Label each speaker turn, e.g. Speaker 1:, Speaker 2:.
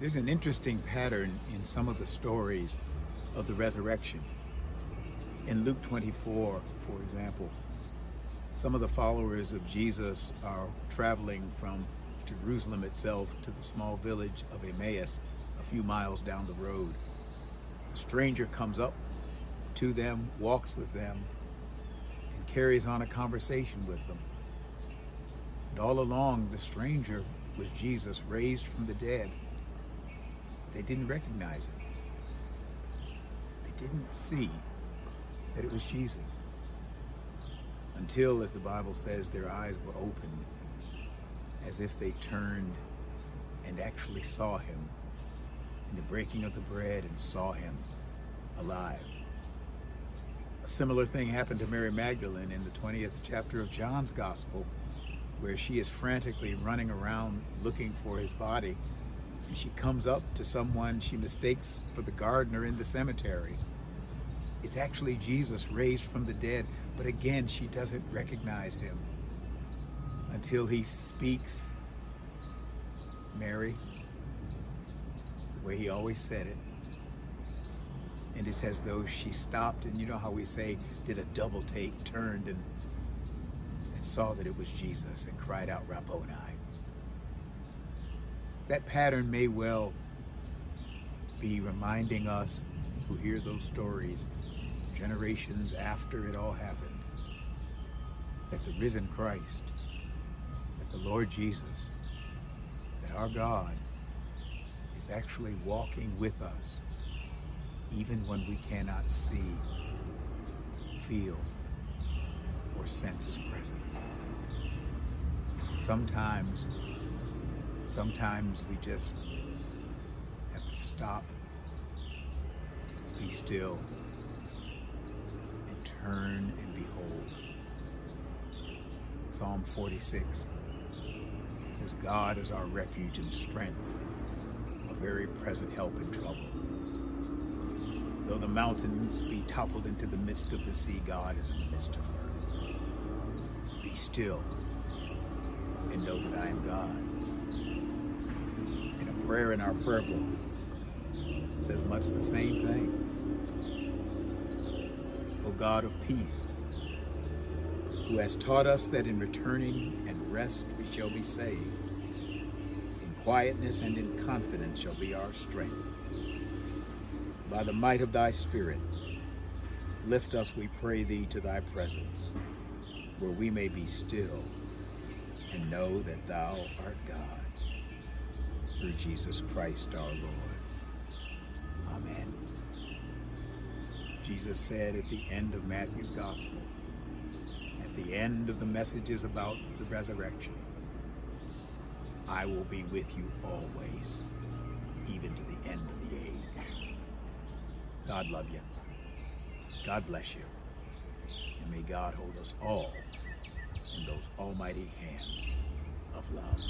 Speaker 1: There's an interesting pattern in some of the stories of the resurrection. In Luke 24, for example, some of the followers of Jesus are traveling from Jerusalem itself to the small village of Emmaus, a few miles down the road. A stranger comes up to them, walks with them, and carries on a conversation with them. And all along, the stranger was Jesus raised from the dead. They didn't recognize him. They didn't see that it was Jesus. Until, as the Bible says, their eyes were opened as if they turned and actually saw him in the breaking of the bread and saw him alive. A similar thing happened to Mary Magdalene in the 20th chapter of John's Gospel, where she is frantically running around looking for his body. And she comes up to someone she mistakes for the gardener in the cemetery. It's actually Jesus raised from the dead, but again, she doesn't recognize him until he speaks Mary the way he always said it. And it's as though she stopped and you know how we say, did a double take, turned and, and saw that it was Jesus and cried out, Rabboni. That pattern may well be reminding us who hear those stories generations after it all happened that the risen Christ, that the Lord Jesus, that our God is actually walking with us even when we cannot see, feel, or sense his presence. Sometimes, sometimes we just have to stop, be still, and turn and behold. Psalm 46 says, God is our refuge and strength, a very present help in trouble. Though the mountains be toppled into the midst of the sea, God is in the midst of her. Be still and know that I am God. And a prayer in our prayer book. Says much the same thing. O God of peace, who has taught us that in returning and rest we shall be saved, in quietness and in confidence shall be our strength. By the might of thy Spirit, lift us, we pray thee, to thy presence, where we may be still and know that thou art God, through Jesus Christ our Lord. Amen. Jesus said at the end of Matthew's Gospel, at the end of the messages about the resurrection, I will be with you always, even to the end of the age. God love you. God bless you. And may God hold us all in those almighty hands of love.